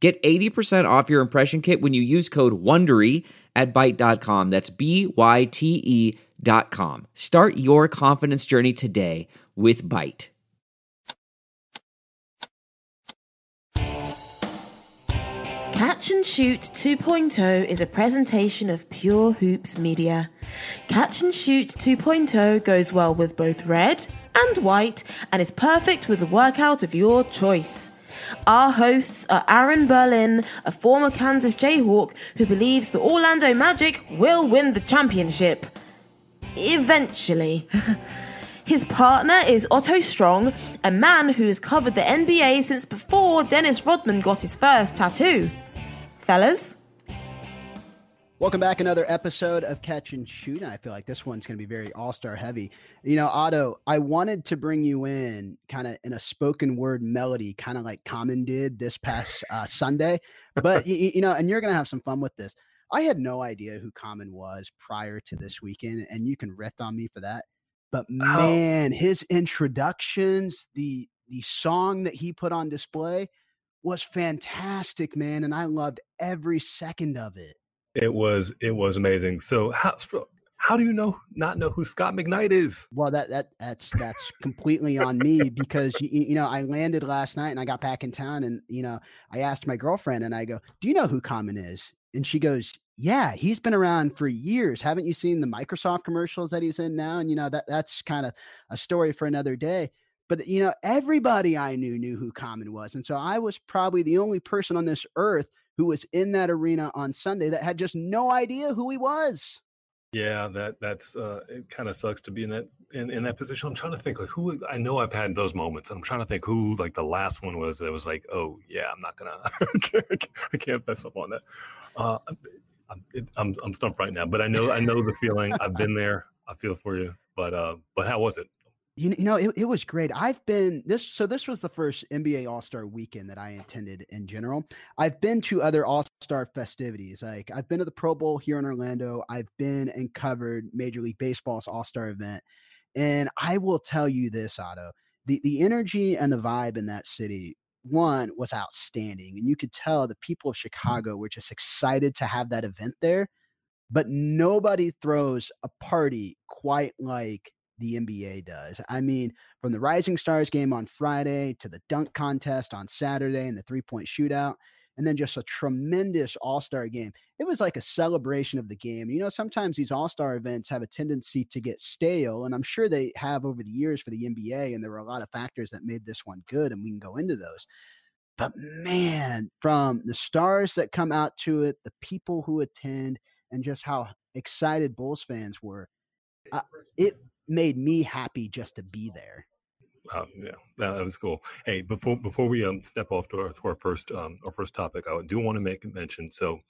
Get 80% off your impression kit when you use code WONDERY at Byte.com. That's B-Y-T-E dot com. Start your confidence journey today with Byte. Catch and Shoot 2.0 is a presentation of Pure Hoops Media. Catch and Shoot 2.0 goes well with both red and white and is perfect with the workout of your choice. Our hosts are Aaron Berlin, a former Kansas Jayhawk who believes the Orlando Magic will win the championship. Eventually. His partner is Otto Strong, a man who has covered the NBA since before Dennis Rodman got his first tattoo. Fellas? Welcome back. Another episode of Catch and Shoot. I feel like this one's going to be very all star heavy. You know, Otto, I wanted to bring you in kind of in a spoken word melody, kind of like Common did this past uh, Sunday. But, you, you know, and you're going to have some fun with this. I had no idea who Common was prior to this weekend, and you can riff on me for that. But man, his introductions, the the song that he put on display was fantastic, man, and I loved every second of it. It was it was amazing. So how how do you know not know who Scott McKnight is? Well, that that that's that's completely on me because you, you know I landed last night and I got back in town and you know I asked my girlfriend and I go, "Do you know who Common is?" And she goes, "Yeah, he's been around for years. Haven't you seen the Microsoft commercials that he's in now?" And you know that that's kind of a story for another day. But you know, everybody I knew knew who Common was, and so I was probably the only person on this earth who was in that arena on Sunday that had just no idea who he was. Yeah, that that's uh, it. Kind of sucks to be in that in, in that position. I'm trying to think like who I know I've had those moments. I'm trying to think who like the last one was that was like, oh yeah, I'm not gonna, I can't mess up on that. Uh, I'm, it, I'm I'm stumped right now, but I know I know the feeling. I've been there. I feel for you. But uh, but how was it? You, you know, it, it was great. I've been this, so this was the first NBA All Star weekend that I attended in general. I've been to other All Star festivities. Like I've been to the Pro Bowl here in Orlando. I've been and covered Major League Baseball's All Star event. And I will tell you this, Otto, the, the energy and the vibe in that city, one was outstanding. And you could tell the people of Chicago were just excited to have that event there. But nobody throws a party quite like the NBA does. I mean, from the Rising Stars game on Friday to the dunk contest on Saturday and the three point shootout, and then just a tremendous All Star game. It was like a celebration of the game. You know, sometimes these All Star events have a tendency to get stale, and I'm sure they have over the years for the NBA. And there were a lot of factors that made this one good, and we can go into those. But man, from the stars that come out to it, the people who attend, and just how excited Bulls fans were, uh, it made me happy just to be there. Um, yeah, that, was cool. Hey, before before we um step off to our, to our first um our first topic, I do want to make a mention. So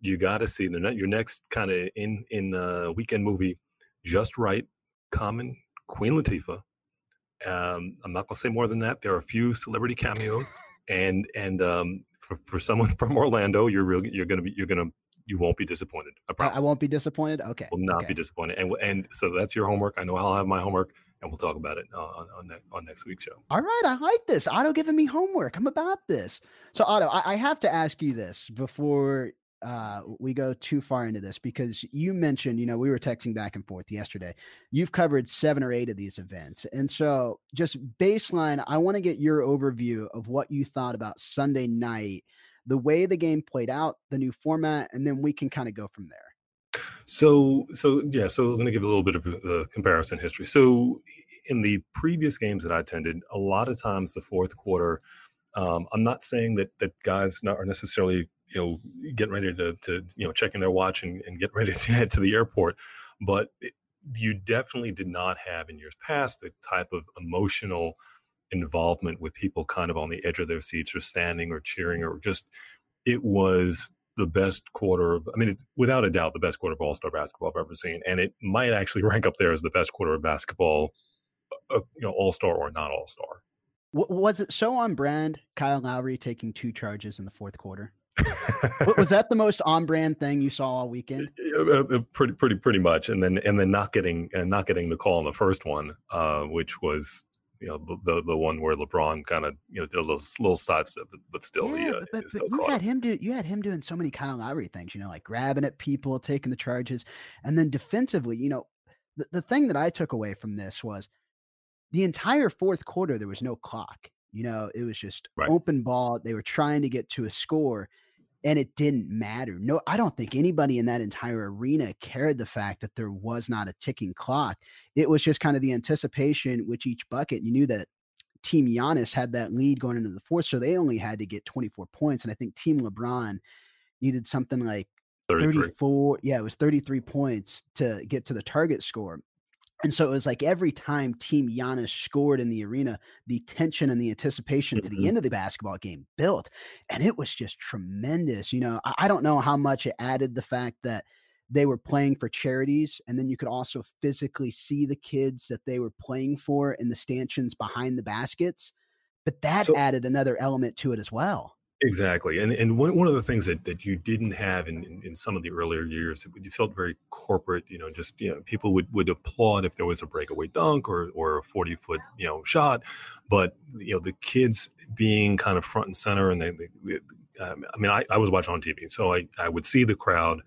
you got to see the your next kind of in in uh, weekend movie, Just Right, Common, Queen Latifah. Um, I'm not gonna say more than that. There are a few celebrity cameos, and and um, for, for someone from Orlando, you're really you're gonna be you're gonna you won't be disappointed. I I, won't be disappointed. Okay, will not okay. be disappointed. And and so that's your homework. I know I'll have my homework, and we'll talk about it on on, on next week's show. All right, I like this. Otto giving me homework. I'm about this. So Otto, I, I have to ask you this before uh, we go too far into this because you mentioned, you know, we were texting back and forth yesterday. You've covered seven or eight of these events. And so, just baseline, I want to get your overview of what you thought about Sunday night the way the game played out, the new format, and then we can kind of go from there. So, so yeah, so I'm going to give a little bit of a, comparison history. So, in the previous games that I attended, a lot of times the fourth quarter, um, I'm not saying that that guys not are necessarily you know getting ready to to you know checking their watch and, and get ready to head to the airport, but it, you definitely did not have in years past the type of emotional involvement with people kind of on the edge of their seats or standing or cheering or just it was the best quarter of, I mean, it's without a doubt the best quarter of All Star basketball I've ever seen, and it might actually rank up there as the best quarter of basketball, uh, you know, All Star or not All Star. was it so on brand? Kyle Lowry taking two charges in the fourth quarter. was that the most on brand thing you saw all weekend? Uh, uh, pretty, pretty, pretty much. And then, and then not getting and not getting the call on the first one, uh, which was you know the the one where LeBron kind of you know did a little little sidestep, but, but still, yeah, uh, but, but you had him do you had him doing so many Kyle Lowry things, you know, like grabbing at people, taking the charges, and then defensively, you know, the, the thing that I took away from this was the entire fourth quarter there was no clock. You know, it was just right. open ball. They were trying to get to a score, and it didn't matter. No, I don't think anybody in that entire arena cared the fact that there was not a ticking clock. It was just kind of the anticipation with each bucket. You knew that Team Giannis had that lead going into the fourth, so they only had to get 24 points. And I think Team LeBron needed something like 33. 34. Yeah, it was 33 points to get to the target score. And so it was like every time Team Giannis scored in the arena, the tension and the anticipation to the mm-hmm. end of the basketball game built. And it was just tremendous. You know, I, I don't know how much it added the fact that they were playing for charities. And then you could also physically see the kids that they were playing for in the stanchions behind the baskets. But that so, added another element to it as well. Exactly, and and one, one of the things that, that you didn't have in, in, in some of the earlier years, you felt very corporate. You know, just you know, people would, would applaud if there was a breakaway dunk or or a forty foot you know shot, but you know the kids being kind of front and center, and they, they um, I mean, I, I was watching on TV, so I I would see the crowd.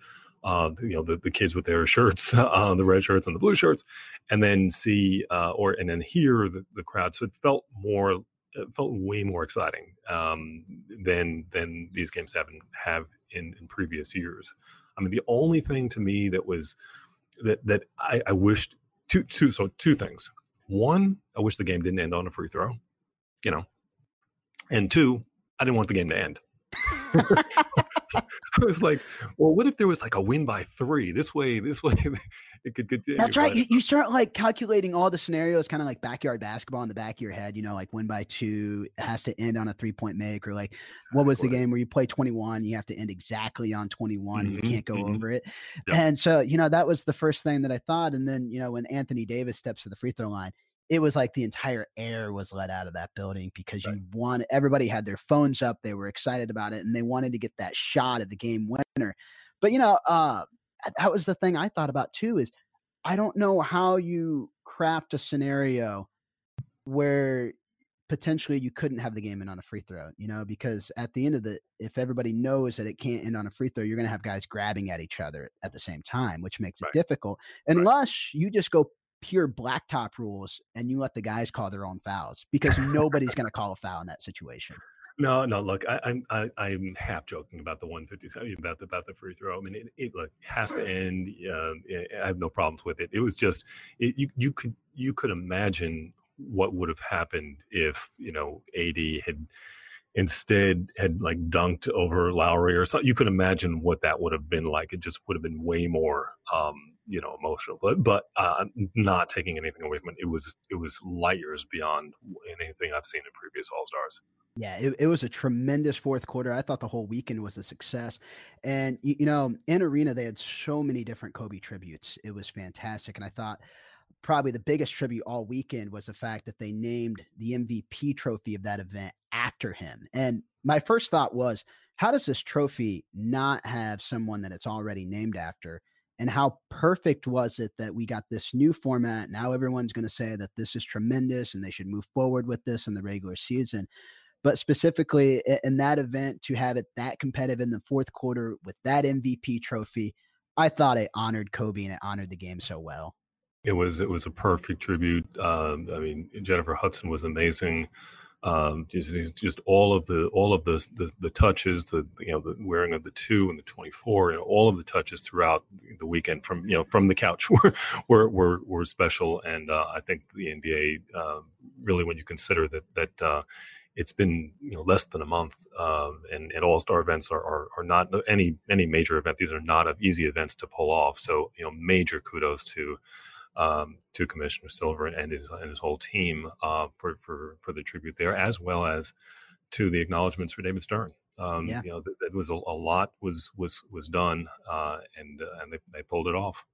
Uh, you know the, the kids with their shirts, uh, the red shirts and the blue shirts, and then see uh, or and then hear the, the crowd. So it felt more felt way more exciting um, than than these games have in, have in, in previous years. I mean, the only thing to me that was that that I, I wished two two so two things. One, I wish the game didn't end on a free throw, you know, and two, I didn't want the game to end. I was like, well, what if there was like a win by three? This way, this way, it could continue. That's right. You, you, start like calculating all the scenarios, kind of like backyard basketball in the back of your head. You know, like win by two has to end on a three point make, or like what was the game where you play 21, you have to end exactly on 21, mm-hmm, you can't go mm-hmm. over it. Yep. And so, you know, that was the first thing that I thought. And then, you know, when Anthony Davis steps to the free throw line, it was like the entire air was let out of that building because right. you want everybody had their phones up they were excited about it and they wanted to get that shot of the game winner but you know uh that was the thing i thought about too is i don't know how you craft a scenario where potentially you couldn't have the game in on a free throw you know because at the end of the if everybody knows that it can't end on a free throw you're going to have guys grabbing at each other at the same time which makes right. it difficult unless right. you just go pure blacktop rules and you let the guys call their own fouls because nobody's going to call a foul in that situation. No, no. Look, I'm I, I'm half joking about the 150 about the about the free throw. I mean, it, it look has to end. I have no problems with it. It was just it, you you could you could imagine what would have happened if you know AD had instead had like dunked over Lowry or something. You could imagine what that would have been like. It just would have been way more um, you know emotional but but uh, not taking anything away from it it was it was light years beyond anything i've seen in previous all stars yeah, it, it was a tremendous fourth quarter. I thought the whole weekend was a success. And, you, you know, in Arena, they had so many different Kobe tributes. It was fantastic. And I thought probably the biggest tribute all weekend was the fact that they named the MVP trophy of that event after him. And my first thought was, how does this trophy not have someone that it's already named after? And how perfect was it that we got this new format? Now everyone's going to say that this is tremendous and they should move forward with this in the regular season but specifically in that event to have it that competitive in the fourth quarter with that mvp trophy i thought it honored kobe and it honored the game so well. It was it was a perfect tribute um, i mean jennifer hudson was amazing um, just, just all of the all of the, the, the touches, the you know the wearing of the two and the twenty four, and all of the touches throughout the weekend from you know from the couch were were were, were special, and uh, I think the NBA uh, really when you consider that that. Uh, it's been you know less than a month, um, and, and all star events are, are, are not any any major event. These are not easy events to pull off. So you know, major kudos to um, to Commissioner Silver and his and his whole team uh, for for for the tribute there, as well as to the acknowledgments for David Stern. Um, yeah. You know, it was a, a, lot was was was done, uh, and uh, and they, they pulled it off.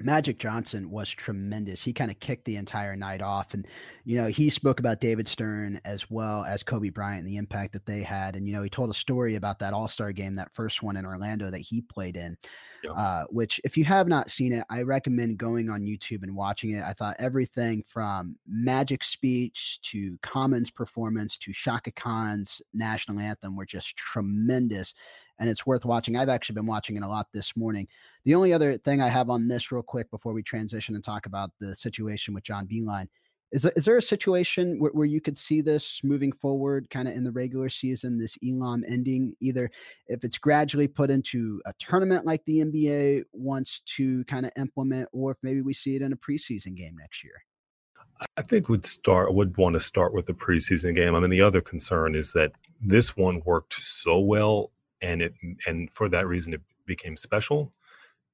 Magic Johnson was tremendous. He kind of kicked the entire night off. And, you know, he spoke about David Stern as well as Kobe Bryant and the impact that they had. And, you know, he told a story about that All Star game, that first one in Orlando that he played in, yeah. uh, which, if you have not seen it, I recommend going on YouTube and watching it. I thought everything from Magic's speech to Common's performance to Chaka Khan's national anthem were just tremendous and it's worth watching. I've actually been watching it a lot this morning. The only other thing I have on this, real quick, before we transition and talk about the situation with John Beilein, is, is there a situation where, where you could see this moving forward, kind of in the regular season, this Elam ending, either if it's gradually put into a tournament like the NBA wants to kind of implement, or if maybe we see it in a preseason game next year? I think would start would want to start with the preseason game. I mean, the other concern is that this one worked so well and it and for that reason it became special.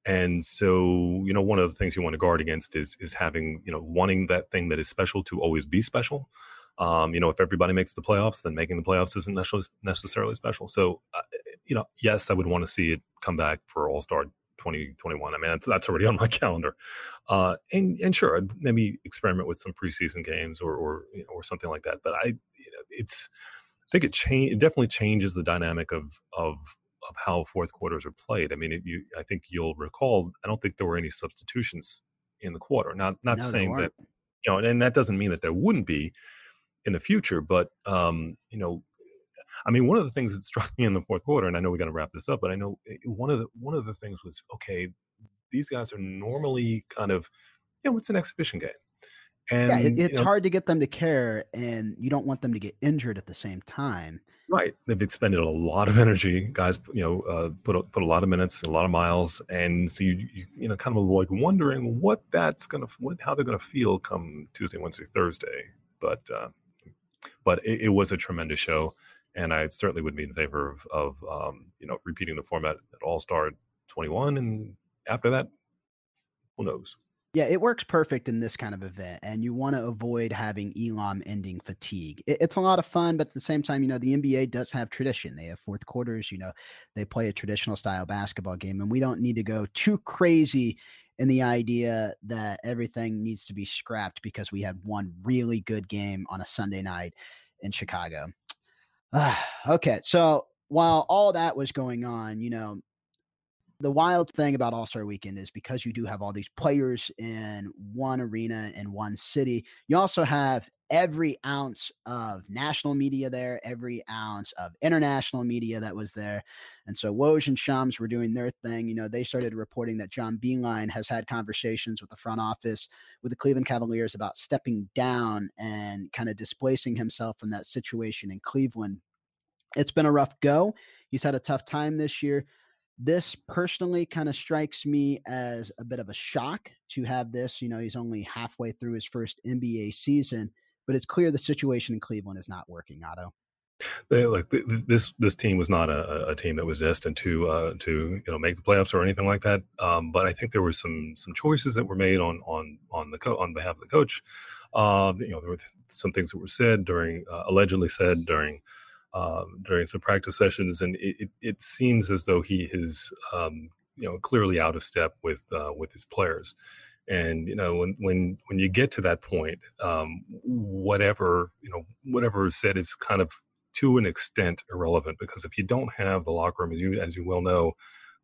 And so you know one of the things you want to guard against is is having you know wanting that thing that is special to always be special. Um, you know if everybody makes the playoffs then making the playoffs isn't necessarily necessarily special. So uh, you know yes i would want to see it come back for all-star 2021 i mean that's, that's already on my calendar. Uh, and and sure I'd maybe experiment with some preseason games or or you know, or something like that. But i you know, it's think it change it definitely changes the dynamic of of of how fourth quarters are played. I mean, it, you I think you'll recall. I don't think there were any substitutions in the quarter. Not not no, saying that you know, and that doesn't mean that there wouldn't be in the future. But um, you know, I mean, one of the things that struck me in the fourth quarter, and I know we got to wrap this up, but I know eh, one of the one of the things was okay. These guys are normally kind of, you know, it's an exhibition game. And yeah, it, it's you know, hard to get them to care, and you don't want them to get injured at the same time. Right, they've expended a lot of energy, guys. You know, uh, put a, put a lot of minutes, a lot of miles, and so you you, you know kind of like wondering what that's gonna, what, how they're gonna feel come Tuesday, Wednesday, Thursday. But uh, but it, it was a tremendous show, and I certainly would be in favor of of um, you know repeating the format at All Star 21, and after that, who knows. Yeah, it works perfect in this kind of event, and you want to avoid having Elam ending fatigue. It, it's a lot of fun, but at the same time, you know, the NBA does have tradition. They have fourth quarters, you know, they play a traditional style basketball game, and we don't need to go too crazy in the idea that everything needs to be scrapped because we had one really good game on a Sunday night in Chicago. Okay, so while all that was going on, you know, the wild thing about All Star Weekend is because you do have all these players in one arena in one city, you also have every ounce of national media there, every ounce of international media that was there. And so Woj and Shams were doing their thing. You know, they started reporting that John Beilein has had conversations with the front office with the Cleveland Cavaliers about stepping down and kind of displacing himself from that situation in Cleveland. It's been a rough go. He's had a tough time this year this personally kind of strikes me as a bit of a shock to have this. You know, he's only halfway through his first NBA season, but it's clear the situation in Cleveland is not working. Otto. They, like this, this team was not a, a team that was destined to uh, to you know make the playoffs or anything like that. Um, but I think there were some some choices that were made on on on the co- on behalf of the coach. Uh, you know, there were some things that were said during uh, allegedly said during um, during some practice sessions, and it, it, it, seems as though he is, um, you know, clearly out of step with uh, with his players. And you know, when when when you get to that point, um, whatever you know, whatever is said is kind of to an extent irrelevant because if you don't have the locker room, as you as you well know,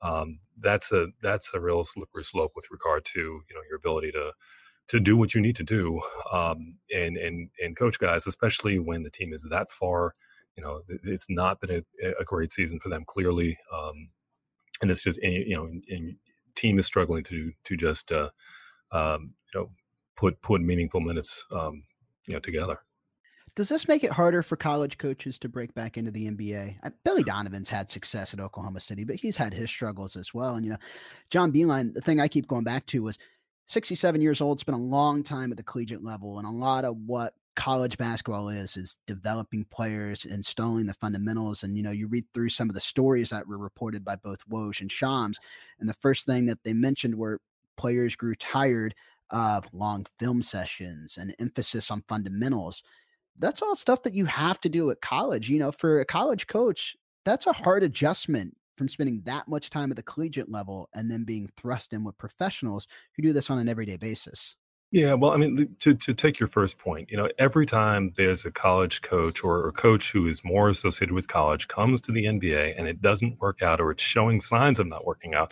um, that's a that's a real slippery slope with regard to you know your ability to to do what you need to do um, and and and coach guys, especially when the team is that far you know, it's not been a, a great season for them clearly, um, and it's just you know, and team is struggling to to just uh, um, you know put put meaningful minutes um, you know together. Does this make it harder for college coaches to break back into the NBA? Billy Donovan's had success at Oklahoma City, but he's had his struggles as well. And you know, John Beilein, the thing I keep going back to was 67 years old, spent a long time at the collegiate level, and a lot of what college basketball is is developing players installing the fundamentals and you know you read through some of the stories that were reported by both Woj and Shams and the first thing that they mentioned were players grew tired of long film sessions and emphasis on fundamentals that's all stuff that you have to do at college you know for a college coach that's a hard adjustment from spending that much time at the collegiate level and then being thrust in with professionals who do this on an everyday basis. Yeah, well, I mean, to to take your first point, you know, every time there's a college coach or a coach who is more associated with college comes to the NBA and it doesn't work out or it's showing signs of not working out,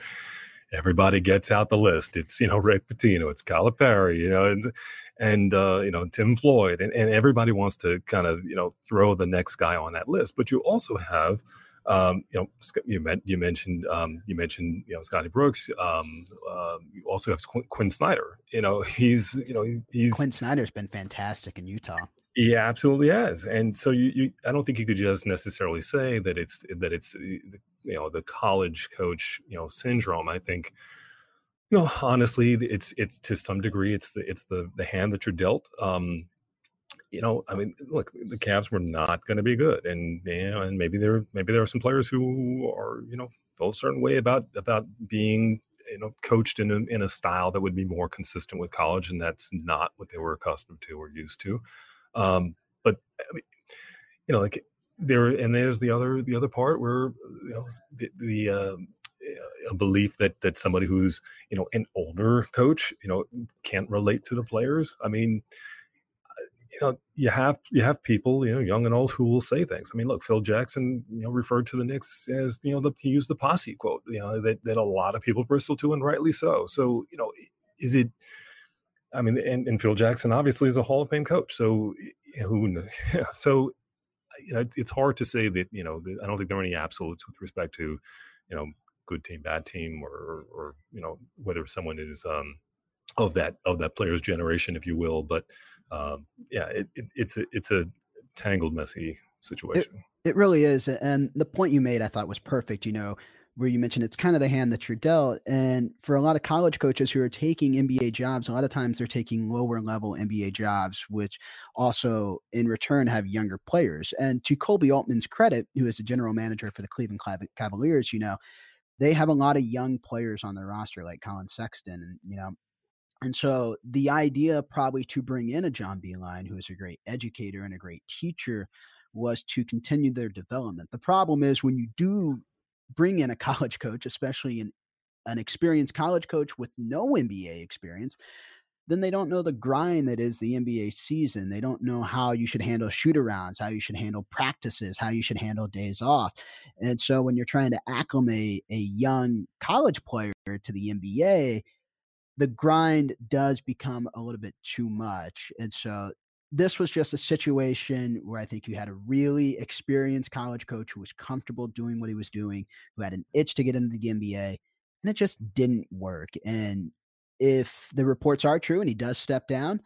everybody gets out the list. It's you know Rick Pitino, it's Calipari, you know, and and uh, you know Tim Floyd, and, and everybody wants to kind of you know throw the next guy on that list. But you also have um, you know, you, meant, you mentioned um, you mentioned you know Scotty Brooks. Um, uh, you also have Quin, Quin, Snyder. You know, he's you know he's Quin Snyder's been fantastic in Utah. He absolutely has, and so you, you I don't think you could just necessarily say that it's that it's you know the college coach you know syndrome. I think you know honestly it's it's to some degree it's the it's the the hand that you're dealt um you know, I mean, look, the Cavs were not going to be good, and you know, and maybe there maybe there are some players who are you know feel a certain way about about being you know coached in a, in a style that would be more consistent with college, and that's not what they were accustomed to or used to. Um, but I mean, you know, like there, and there's the other the other part where you know the, the uh, a belief that that somebody who's you know an older coach you know can't relate to the players. I mean you know, you have you have people, you know, young and old, who will say things. I mean, look, Phil Jackson, you know, referred to the Knicks as, you know, the, he used the posse quote, you know, that that a lot of people bristle to, and rightly so. So, you know, is it? I mean, and, and Phil Jackson obviously is a Hall of Fame coach. So, who? Yeah, so, you know, it's hard to say that. You know, I don't think there are any absolutes with respect to, you know, good team, bad team, or or you know, whether someone is um, of that of that player's generation, if you will. But um, yeah, it, it, it's a it's a tangled, messy situation. It, it really is, and the point you made, I thought, was perfect. You know, where you mentioned it's kind of the hand that you're dealt, and for a lot of college coaches who are taking NBA jobs, a lot of times they're taking lower level NBA jobs, which also in return have younger players. And to Koby Altman's credit, who is the general manager for the Cleveland Cavaliers, you know, they have a lot of young players on their roster, like Collin Sexton, and you know and so the idea probably to bring in a John Beilein, who is a great educator and a great teacher, was to continue their development. The problem is when you do bring in a college coach, especially an, an experienced college coach with no NBA experience, then they don't know the grind that is the NBA season. They don't know how you should handle shoot arounds, how you should handle practices, how you should handle days off. And so when you're trying to acclimate a young college player to the NBA, the grind does become a little bit too much. And so this was just a situation where I think you had a really experienced college coach who was comfortable doing what he was doing, who had an itch to get into the NBA, and it just didn't work. And if the reports are true and he does step down,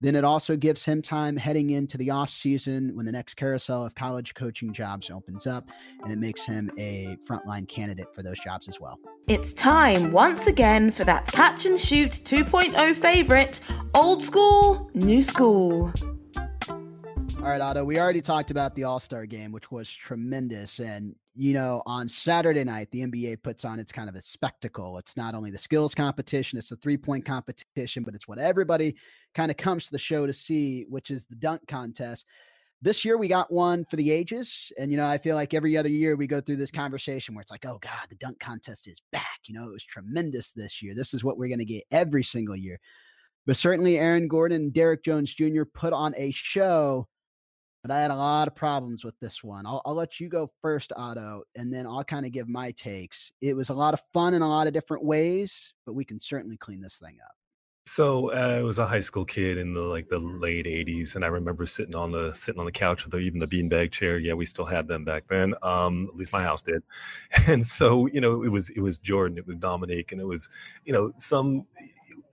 then it also gives him time heading into the off season when the next carousel of college coaching jobs opens up, and it makes him a frontline candidate for those jobs as well. It's time once again for that catch and shoot 2.0 favorite old school, new school. All right, Otto, we already talked about the All Star game, which was tremendous. And, you know, on Saturday night, the NBA puts on its kind of a spectacle. It's not only the skills competition, it's a three point competition, but it's what everybody kind of comes to the show to see, which is the dunk contest. This year we got one for the ages. And, you know, I feel like every other year we go through this conversation where it's like, oh God, the dunk contest is back. You know, it was tremendous this year. This is what we're going to get every single year. But certainly Aaron Gordon and Derrick Jones Jr. put on a show but I had a lot of problems with this one. I'll, I'll let you go first, Otto, and then I'll kind of give my takes. It was a lot of fun in a lot of different ways, but we can certainly clean this thing up. So uh, I was a high school kid in the like the late '80s, and I remember sitting on the sitting on the couch with even the beanbag chair. Yeah, we still had them back then. Um, at least my house did. And so you know, it was it was Jordan, it was Dominique, and it was you know some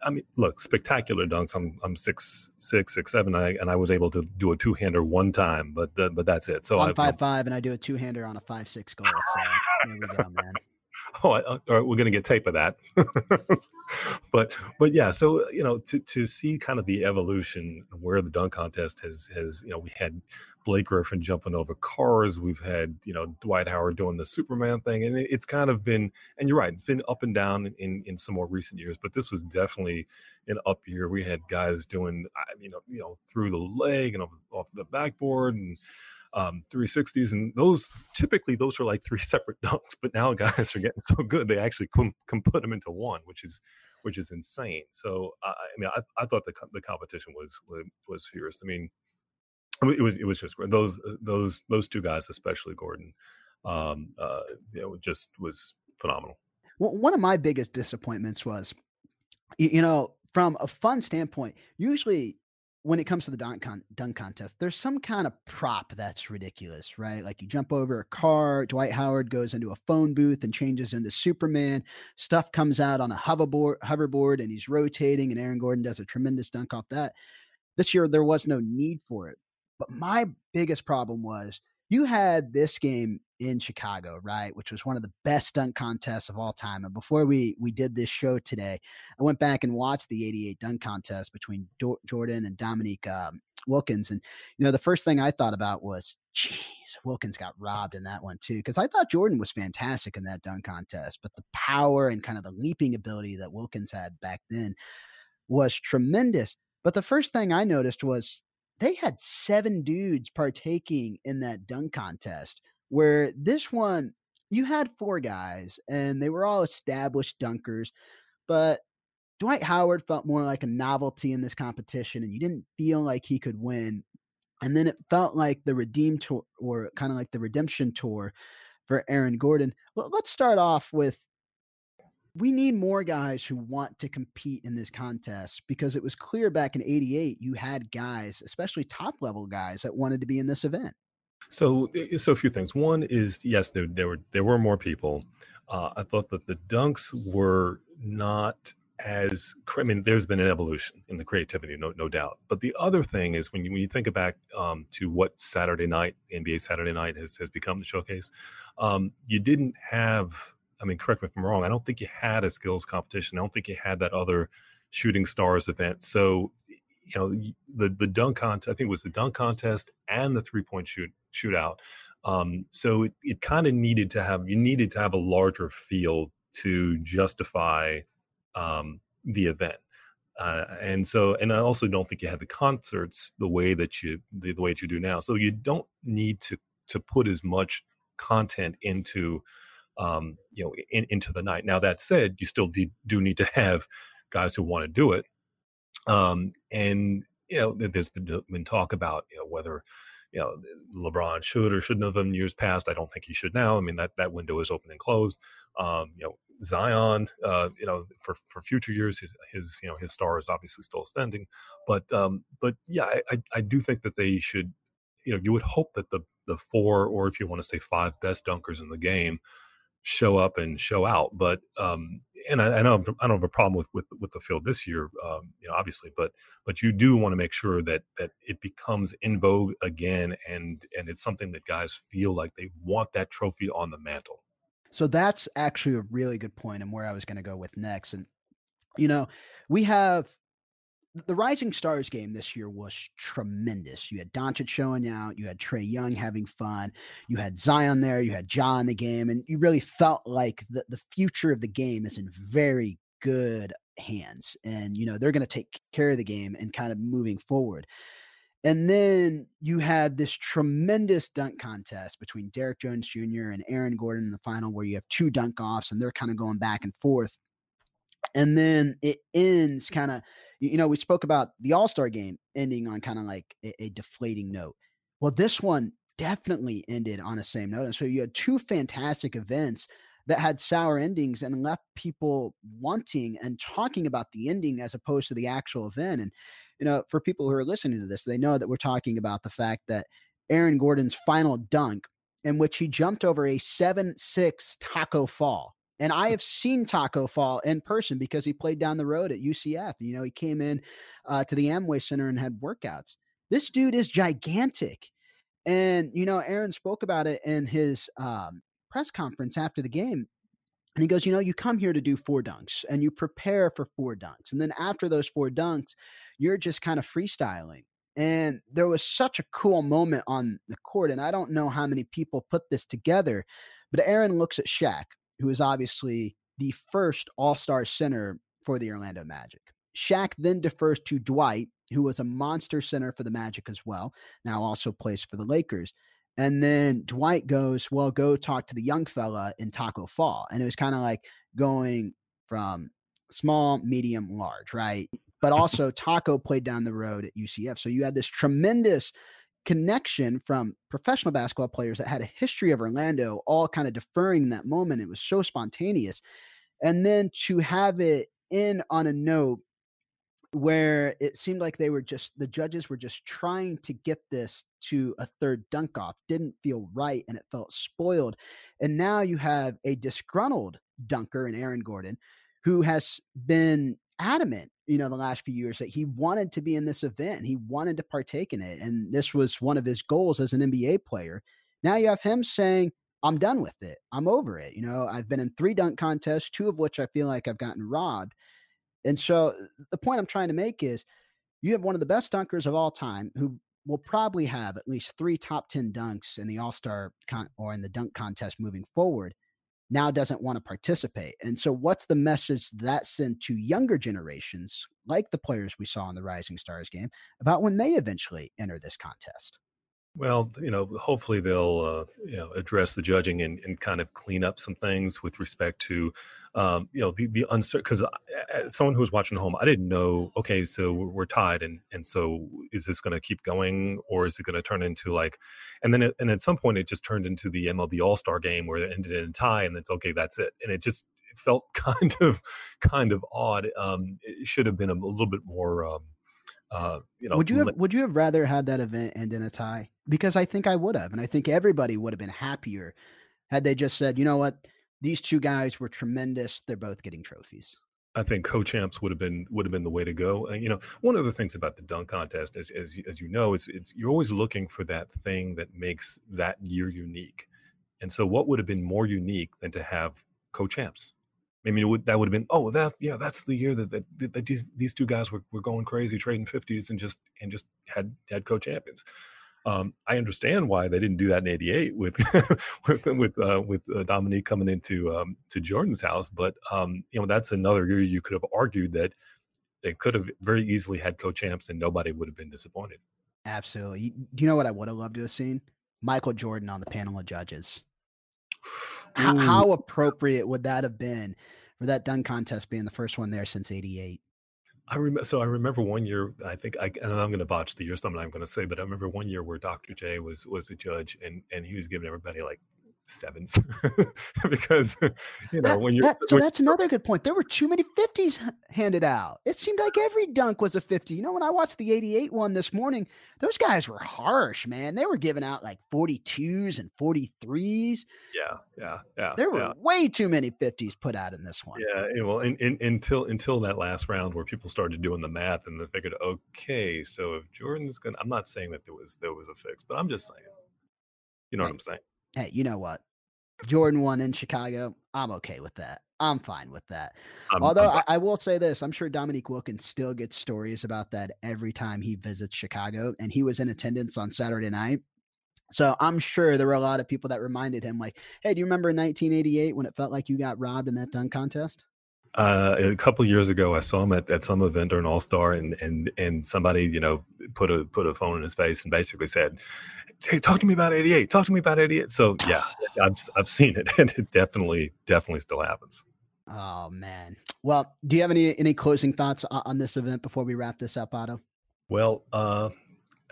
I mean, look, spectacular dunks. I'm I'm six six six seven, I, and I was able to do a two hander one time, but uh, but that's it. So I'm five five, and I do a two hander on a five six goal. So there we go, man. Oh, I, oh, all right, we're going to get tape of that. but but yeah, so you know, to to see kind of the evolution where the dunk contest has has you know we had Blake Griffin jumping over cars. We've had, you know, Dwight Howard doing the Superman thing. And it's kind of been, and you're right, it's been up and down in, in some more recent years, but this was definitely an up year. We had guys doing, you know, you know, through the leg and off, off the backboard. And um, 360s, and those typically those are like three separate dunks. But now guys are getting so good they actually can, can put them into one, which is which is insane. So I mean, I, I thought the the competition was was fierce. I mean, it was it was just great. Those those those two guys, especially Gordon, um, uh, it just was phenomenal. Well, one of my biggest disappointments was, you know, from a fun standpoint, usually when it comes to the dunk, con- dunk contest, there's some kind of prop that's ridiculous, right? Like you jump over a car, Dwight Howard goes into a phone booth and changes into Superman. Stuff comes out on a hoverboard, hoverboard and he's rotating, and Aaron Gordon does a tremendous dunk off that. This year, there was no need for it. But my biggest problem was you had this game in Chicago, right, which was one of the best dunk contests of all time. And before we we did this show today, I went back and watched the '88 dunk contest between Jordan and Dominique um, Wilkins, and you know the first thing I thought about was, "Geez, Wilkins got robbed in that one too," because I thought Jordan was fantastic in that dunk contest, but the power and kind of the leaping ability that Wilkins had back then was tremendous. But the first thing I noticed was they had seven dudes partaking in that dunk contest where this one you had four guys and they were all established dunkers but dwight howard felt more like a novelty in this competition and you didn't feel like he could win and then it felt like the redeem tour or kind of like the redemption tour for aaron gordon. Let's start off with we need more guys who want to compete in this contest because it was clear back in 88 you had guys especially top level guys that wanted to be in this event so so a few things one is yes there, there were there were more people uh, i thought that the dunks were not as I mean, there's been an evolution in the creativity, no, no doubt. But the other thing is when you when you think back um, to what Saturday night, NBA Saturday night has has become the showcase, um, you didn't have I mean, correct me if I'm wrong. I don't think you had a skills competition. I don't think you had that other shooting stars event. So, you know, the the dunk contest. I think it was the dunk contest and the three point shoot shootout. Um, so it, it kind of needed to have you needed to have a larger field to justify um, the event. Uh, and so, and I also don't think you had the concerts the way that you the, the way that you do now. So you don't need to to put as much content into um, you know, in, into the night. Now that said, you still do, do need to have guys who want to do it. Um, and you know, there's been, been talk about you know whether you know LeBron should or shouldn't have in years past. I don't think he should now. I mean that that window is open and closed. Um, you know, Zion, uh, you know, for for future years, his, his you know his star is obviously still standing. But um, but yeah, I, I I do think that they should. You know, you would hope that the the four or if you want to say five best dunkers in the game show up and show out. But um, and I, I know I don't have a problem with with with the field this year, um, you know, obviously, but but you do want to make sure that that it becomes in vogue again, and and it's something that guys feel like they want that trophy on the mantle. So that's actually a really good point, and where I was going to go with next. And you know, we have the Rising Stars game this year was tremendous. You had Doncic showing out, you had Trae Young having fun, you had Zion there, you had Ja in the game, and you really felt like the, the future of the game is in very good hands. And, you know, they're going to take care of the game and kind of moving forward. And then you had this tremendous dunk contest between Derrick Jones Jr. and Aaron Gordon in the final, where you have two dunk offs and they're kind of going back and forth. And then it ends kind of you know, we spoke about the All Star game ending on kind of like a, a, deflating note. Well, this one definitely ended on the same note. And so you had two fantastic events that had sour endings and left people wanting and talking about the ending as opposed to the actual event. And, you know, for people who are listening to this, they know that we're talking about the fact that Aaron Gordon's final dunk, in which he jumped over a 7 6 Tacko Fall and I have seen Tacko Fall in person because he played down the road at UCF. You know, he came in uh, to the Amway Center and had workouts. This dude is gigantic. And, you know, Aaron spoke about it in his um, press conference after the game. And he goes, You know, you come here to do four dunks and you prepare for four dunks. And then after those four dunks, you're just kind of freestyling. And there was such a cool moment on the court. And I don't know how many people put this together, but Aaron looks at Shaq, who is obviously the first all star center for the Orlando Magic. Shaq then defers to Dwight, who was a monster center for the Magic as well, now also plays for the Lakers. And then Dwight goes, Well, go talk to the young fella in Tacko Fall. And it was kind of like going from small, medium, large, right? But also Tacko played down the road at UCF. So you had this tremendous connection from professional basketball players that had a history of Orlando, all kind of deferring that moment. It was so spontaneous. And then to have it in on a note where it seemed like they were just the judges were just trying to get this to a third dunk off didn't feel right and it felt spoiled and now you have a disgruntled dunker in aaron gordon who has been adamant you know the last few years that he wanted to be in this event he wanted to partake in it and this was one of his goals as an nba player. Now you have him saying i'm done with it. I'm over it. You know i've been in three dunk contests two of which i feel like i've gotten robbed. And so the point I'm trying to make is you have one of the best dunkers of all time who will probably have at least three top 10 dunks in the All Star con- or in the dunk contest moving forward, now doesn't want to participate. And so, what's the message that sent to younger generations, like the players we saw in the Rising Stars game, about when they eventually enter this contest? Well, you know, hopefully they'll uh, you know address the judging and, and kind of clean up some things with respect to um, you know the the uncertain because someone who was watching home, I didn't know. Okay, so we're tied, and and so is this going to keep going, or is it going to turn into like, and then it, and at some point it just turned into the MLB All Star game where it ended in a tie, and it's okay, that's it, and it just it felt kind of kind of odd. Um, it should have been a, a little bit more. Um, uh, you know, would you have would you have rather had that event end in a tie? Because I think I would have, and I think everybody would have been happier had they just said, you know what, these two guys were tremendous. They're both getting trophies. I think co-champs would have been would have been the way to go. And, you know, one of the things about the dunk contest, as as, as you know, is it's you're always looking for that thing that makes that year unique. And so, what would have been more unique than to have co-champs? I mean, would, that would have been, oh, that yeah, that's the year that that, that these these two guys were, were going crazy, trading fifties, and just and just had had co-champions. Um, I understand why they didn't do that in '88 with with with uh, with uh, Dominique coming into um, to Jordan's house, but um, you know that's another year you could have argued that they could have very easily had co-champs and nobody would have been disappointed. Absolutely. Do you know what I would have loved to have seen? Michael Jordan on the panel of judges. How, how, appropriate would that have been for that dunk contest being the first one there since '88? I. So I remember one year. I think I and I'm going to botch the year. Something I'm going to say, but I remember one year where Dr. J was was a judge, and and he was giving everybody like sevens because you know that, when you're that, so when, that's another good point. There were too many 50s handed out. It seemed like every dunk was a 50 you know when i watched the 88 one this morning those guys were harsh man. They were giving out like 42s and 43s yeah yeah yeah there were yeah. way too many 50s put out in this one. Yeah well in, in, until until that last round where people started doing the math and they figured okay so if jordan's gonna i'm not saying that there was there was a fix but i'm just saying. You know right. what i'm saying hey, you know what? Jordan won in Chicago. I'm okay with that. I'm fine with that. I'm, Although I, I, will say this, I'm sure Dominique Wilkins still gets stories about that every time he visits Chicago, and he was in attendance on Saturday night. So I'm sure there were a lot of people that reminded him, like, "Hey, do you remember 1988 when it felt like you got robbed in that dunk contest?" Uh, a couple years ago, I saw him at, at some event or an All Star, and and and somebody, you know, put a put a phone in his face and basically said, "Hey, talk to me about '88. Talk to me about '88." So yeah, I've I've seen it, and it definitely definitely still happens. Oh man. Well, do you have any any closing thoughts on this event before we wrap this up, Otto? Well, uh,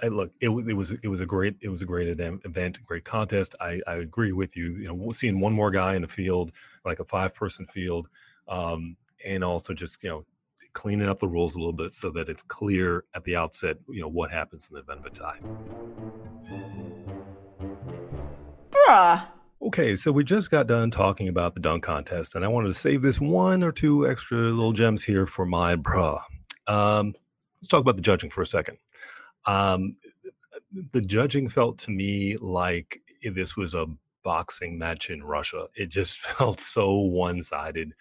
look, it, it was it was a great it was a great event, great contest. I, I agree with you. You know, seeing one more guy in the field, like a five person field, um, and also just you know cleaning up the rules a little bit so that it's clear at the outset, you know, what happens in the event of a tie. Bruh. Okay, so we just got done talking about the dunk contest, and I wanted to save this one or two extra little gems here for my bruh. Um, let's talk about the judging for a second. Um, the judging felt to me like this was a boxing match in Russia. It just felt so one sided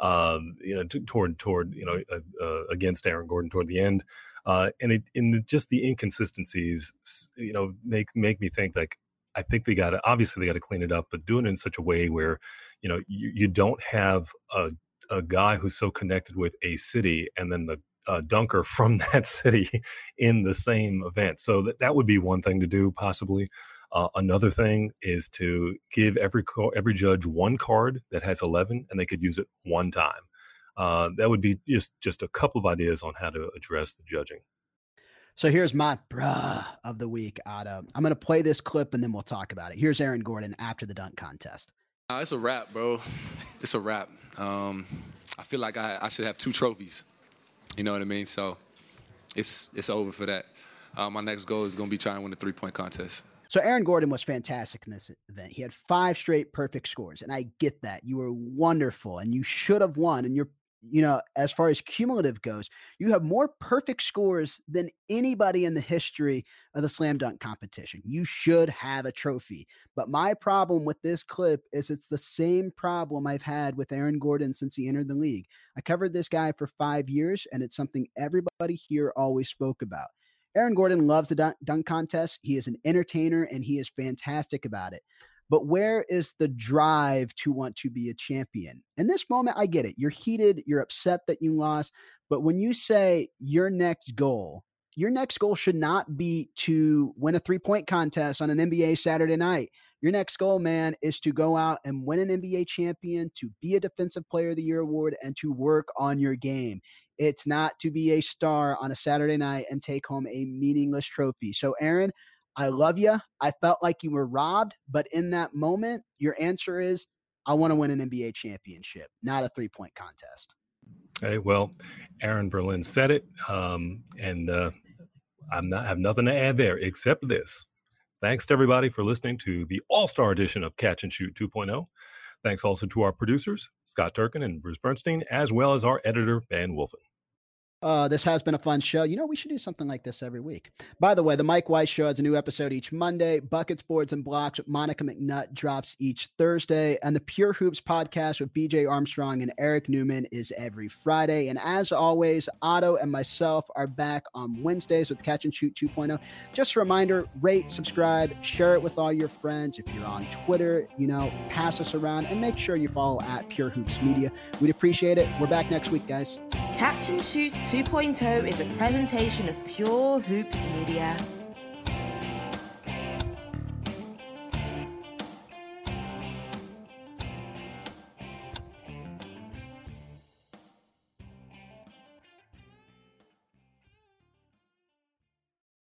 um, you know, t- toward toward you know uh, uh, against Aaron Gordon toward the end, uh, and it in the, just the inconsistencies, you know, make make me think like I think they got to obviously they got to clean it up, but doing it in such a way where you know you, you don't have a a guy who's so connected with a city and then the uh, dunker from that city in the same event. So that, that would be one thing to do possibly. Uh, another thing is to give every every judge one card that has 11, and they could use it one time. Uh, that would be just just a couple of ideas on how to address the judging. So here's my bruh of the week, Otto. I'm going to play this clip and then we'll talk about it. Here's Aaron Gordon after the dunk contest. Uh, it's a wrap, bro. It's a wrap. Um, I feel like I, I, should have two trophies. You know what I mean? So it's it's over for that. Uh, my next goal is going to be trying to win the three point contest. So Aaron Gordon was fantastic in this event. He had five straight perfect scores, and I get that. You were wonderful, and you should have won. And you're you know, as far as cumulative goes, you have more perfect scores than anybody in the history of the slam dunk competition. You should have a trophy. But my problem with this clip is it's the same problem I've had with Aaron Gordon since he entered the league. I covered this guy for five years, and it's something everybody here always spoke about. Aaron Gordon loves the dunk, contest. He is an entertainer and he is fantastic about it. But where is the drive to want to be a champion? In this moment, I get it. You're heated, you're upset that you lost. But when you say your next goal, your next goal should not be to win a three point contest on an NBA Saturday night. Your next goal, man, is to go out and win an NBA champion, to be a Defensive Player of the Year award, and to work on your game. It's not to be a star on a Saturday night and take home a meaningless trophy. So, Aaron, I love you. I felt like you were robbed, but in that moment, your answer is I want to win an NBA championship, not a three point contest. Hey, well, Aaron Berlin said it, um, and uh, I'm not I have nothing to add there except this. Thanks to everybody for listening to the All Star edition of Catch and Shoot 2.0. Thanks also to our producers, Scott Turkin and Bruce Bernstein, as well as our editor, Van Wolfen. Uh, this has been a fun show. You know, we should do something like this every week. By the way, the Mike Weiss Show has a new episode each Monday. Buckets, Boards, and Blocks with Monica McNutt drops each Thursday. And the Pure Hoops podcast with BJ Armstrong and Eric Newman is every Friday. And as always, Otto and myself are back on Wednesdays with Catch and Shoot 2.0. Just a reminder rate, subscribe, share it with all your friends. If you're on Twitter, you know, pass us around and make sure you follow at Pure Hoops Media. We'd appreciate it. We're back next week, guys. Catch and Shoot 2.0 is a presentation of Pure Hoops Media.